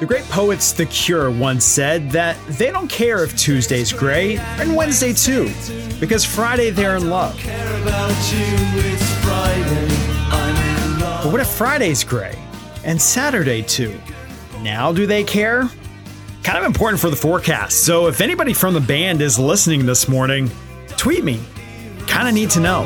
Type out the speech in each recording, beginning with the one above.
The great poets The Cure once said that they don't care if Tuesday's gray and Wednesday too, because Friday they're in love. But what if Friday's gray and Saturday too? Now do they care? Kind of important for the forecast, so if anybody from the band is listening this morning, tweet me. Kind of need to know.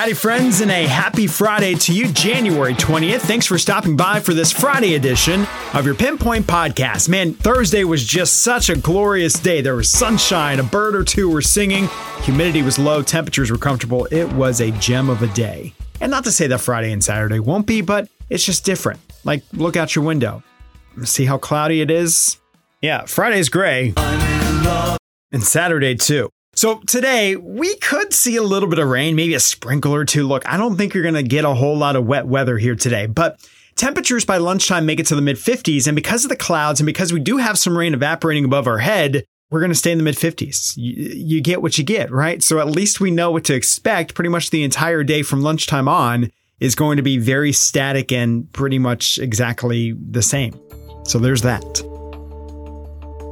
Howdy, friends, and a happy Friday to you, January 20th. Thanks for stopping by for this Friday edition of your Pinpoint Podcast. Man, Thursday was just such a glorious day. There was sunshine, a bird or two were singing, humidity was low, temperatures were comfortable. It was a gem of a day. And not to say that Friday and Saturday won't be, but it's just different. Like, look out your window. See how cloudy it is? Yeah, Friday's gray. And Saturday, too. So today we could see a little bit of rain, maybe a sprinkle or two. Look, I don't think you're going to get a whole lot of wet weather here today, but temperatures by lunchtime make it to the mid 50s. And because of the clouds and because we do have some rain evaporating above our head, we're going to stay in the mid 50s. You, you, get what you get, right? So at least we know what to expect. Pretty much the entire day from lunchtime on is going to be very static and pretty much exactly the same. So there's that.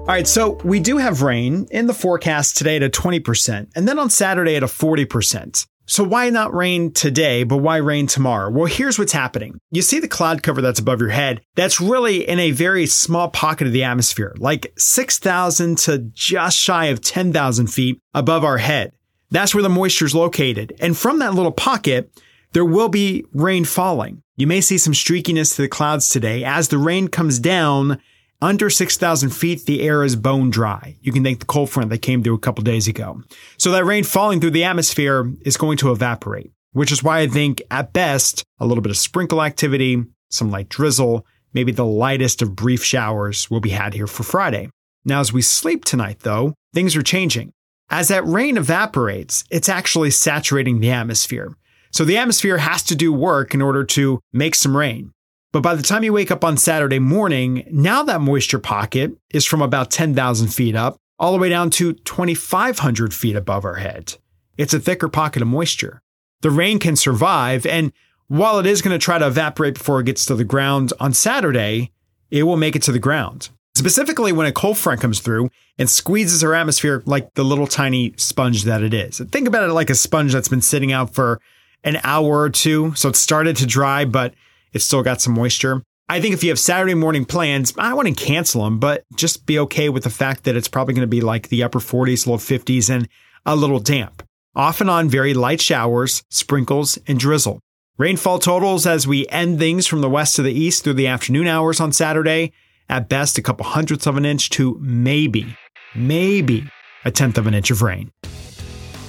All right, so we do have rain in the forecast today at a 20%, and then on Saturday at a 40%. So why not rain today, but why rain tomorrow? Well, here's what's happening. You see the cloud cover that's above your head. That's really in a very small pocket of the atmosphere, like 6,000 to just shy of 10,000 feet above our head. That's where the moisture is located. And from that little pocket, there will be rain falling. You may see some streakiness to the clouds today as the rain comes down under 6,000 feet, the air is bone dry. You can thank the cold front that came through a couple days ago. So that rain falling through the atmosphere is going to evaporate, which is why I think at best, a little bit of sprinkle activity, some light drizzle, maybe the lightest of brief showers will be had here for Friday. Now, as we sleep tonight, though, things are changing. As that rain evaporates, it's actually saturating the atmosphere. So the atmosphere has to do work in order to make some rain. But by the time you wake up on Saturday morning, now that moisture pocket is from about 10,000 feet up all the way down to 2,500 feet above our head. It's a thicker pocket of moisture. The rain can survive, and while it is going to try to evaporate before it gets to the ground on Saturday, it will make it to the ground. Specifically, when a cold front comes through and squeezes our atmosphere like the little tiny sponge that it is. Think about it like a sponge that's been sitting out for an hour or two. So it started to dry, but it's still got some moisture. I think if you have Saturday morning plans, I wouldn't cancel them, but just be okay with the fact that it's probably going to be like the upper 40s, low 50s, and a little damp. Off and on very light showers, sprinkles, and drizzle. Rainfall totals as we end things from the west to the east through the afternoon hours on Saturday. At best, a couple hundredths of an inch to maybe, maybe a tenth of an inch of rain.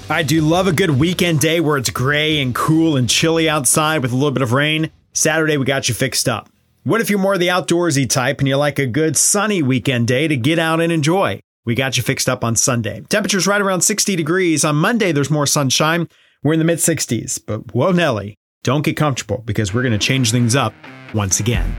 I do love a good weekend day where it's gray and cool and chilly outside with a little bit of rain. Saturday, we got you fixed up. What if you're more the outdoorsy type and you like a good sunny weekend day to get out and enjoy? We got you fixed up on Sunday. Temperatures right around 60 degrees. On Monday, there's more sunshine. We're in the mid 60s. But whoa, Nelly, don't get comfortable because we're going to change things up once again.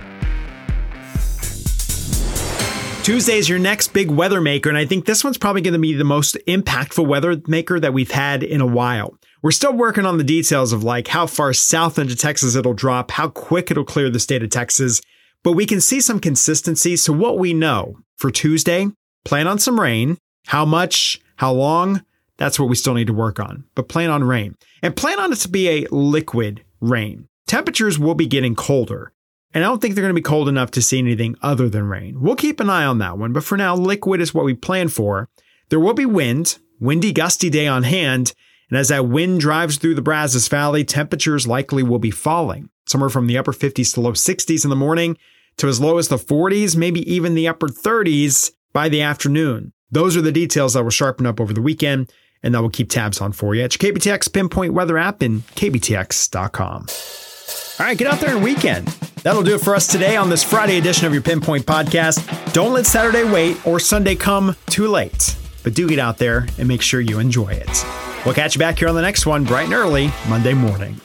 Tuesday is your next big weather maker, and I think this one's probably going to be the most impactful weather maker that we've had in a while. We're still working on the details of like how far south into Texas it'll drop, how quick it'll clear the state of Texas, but we can see some consistency. So what we know for Tuesday, plan on some rain. How much, how long, that's what we still need to work on, but plan on rain and plan on it to be a liquid rain. Temperatures will be getting colder. And I don't think they're going to be cold enough to see anything other than rain. We'll keep an eye on that one, but for now, liquid is what we plan for. There will be wind, windy, gusty day on hand, and as that wind drives through the Brazos Valley, temperatures likely will be falling, somewhere from the upper 50s to low 60s in the morning to as low as the 40s, maybe even the upper 30s by the afternoon. Those are the details that will sharpen up over the weekend and that will keep tabs on for you at your KBTX Pinpoint Weather app and KBTX.com. All right, get out there and weekend. That'll do it for us today on this Friday edition of your Pinpoint Podcast. Don't let Saturday wait or Sunday come too late, but do get out there and make sure you enjoy it. We'll catch you back here on the next one, bright and early, Monday morning.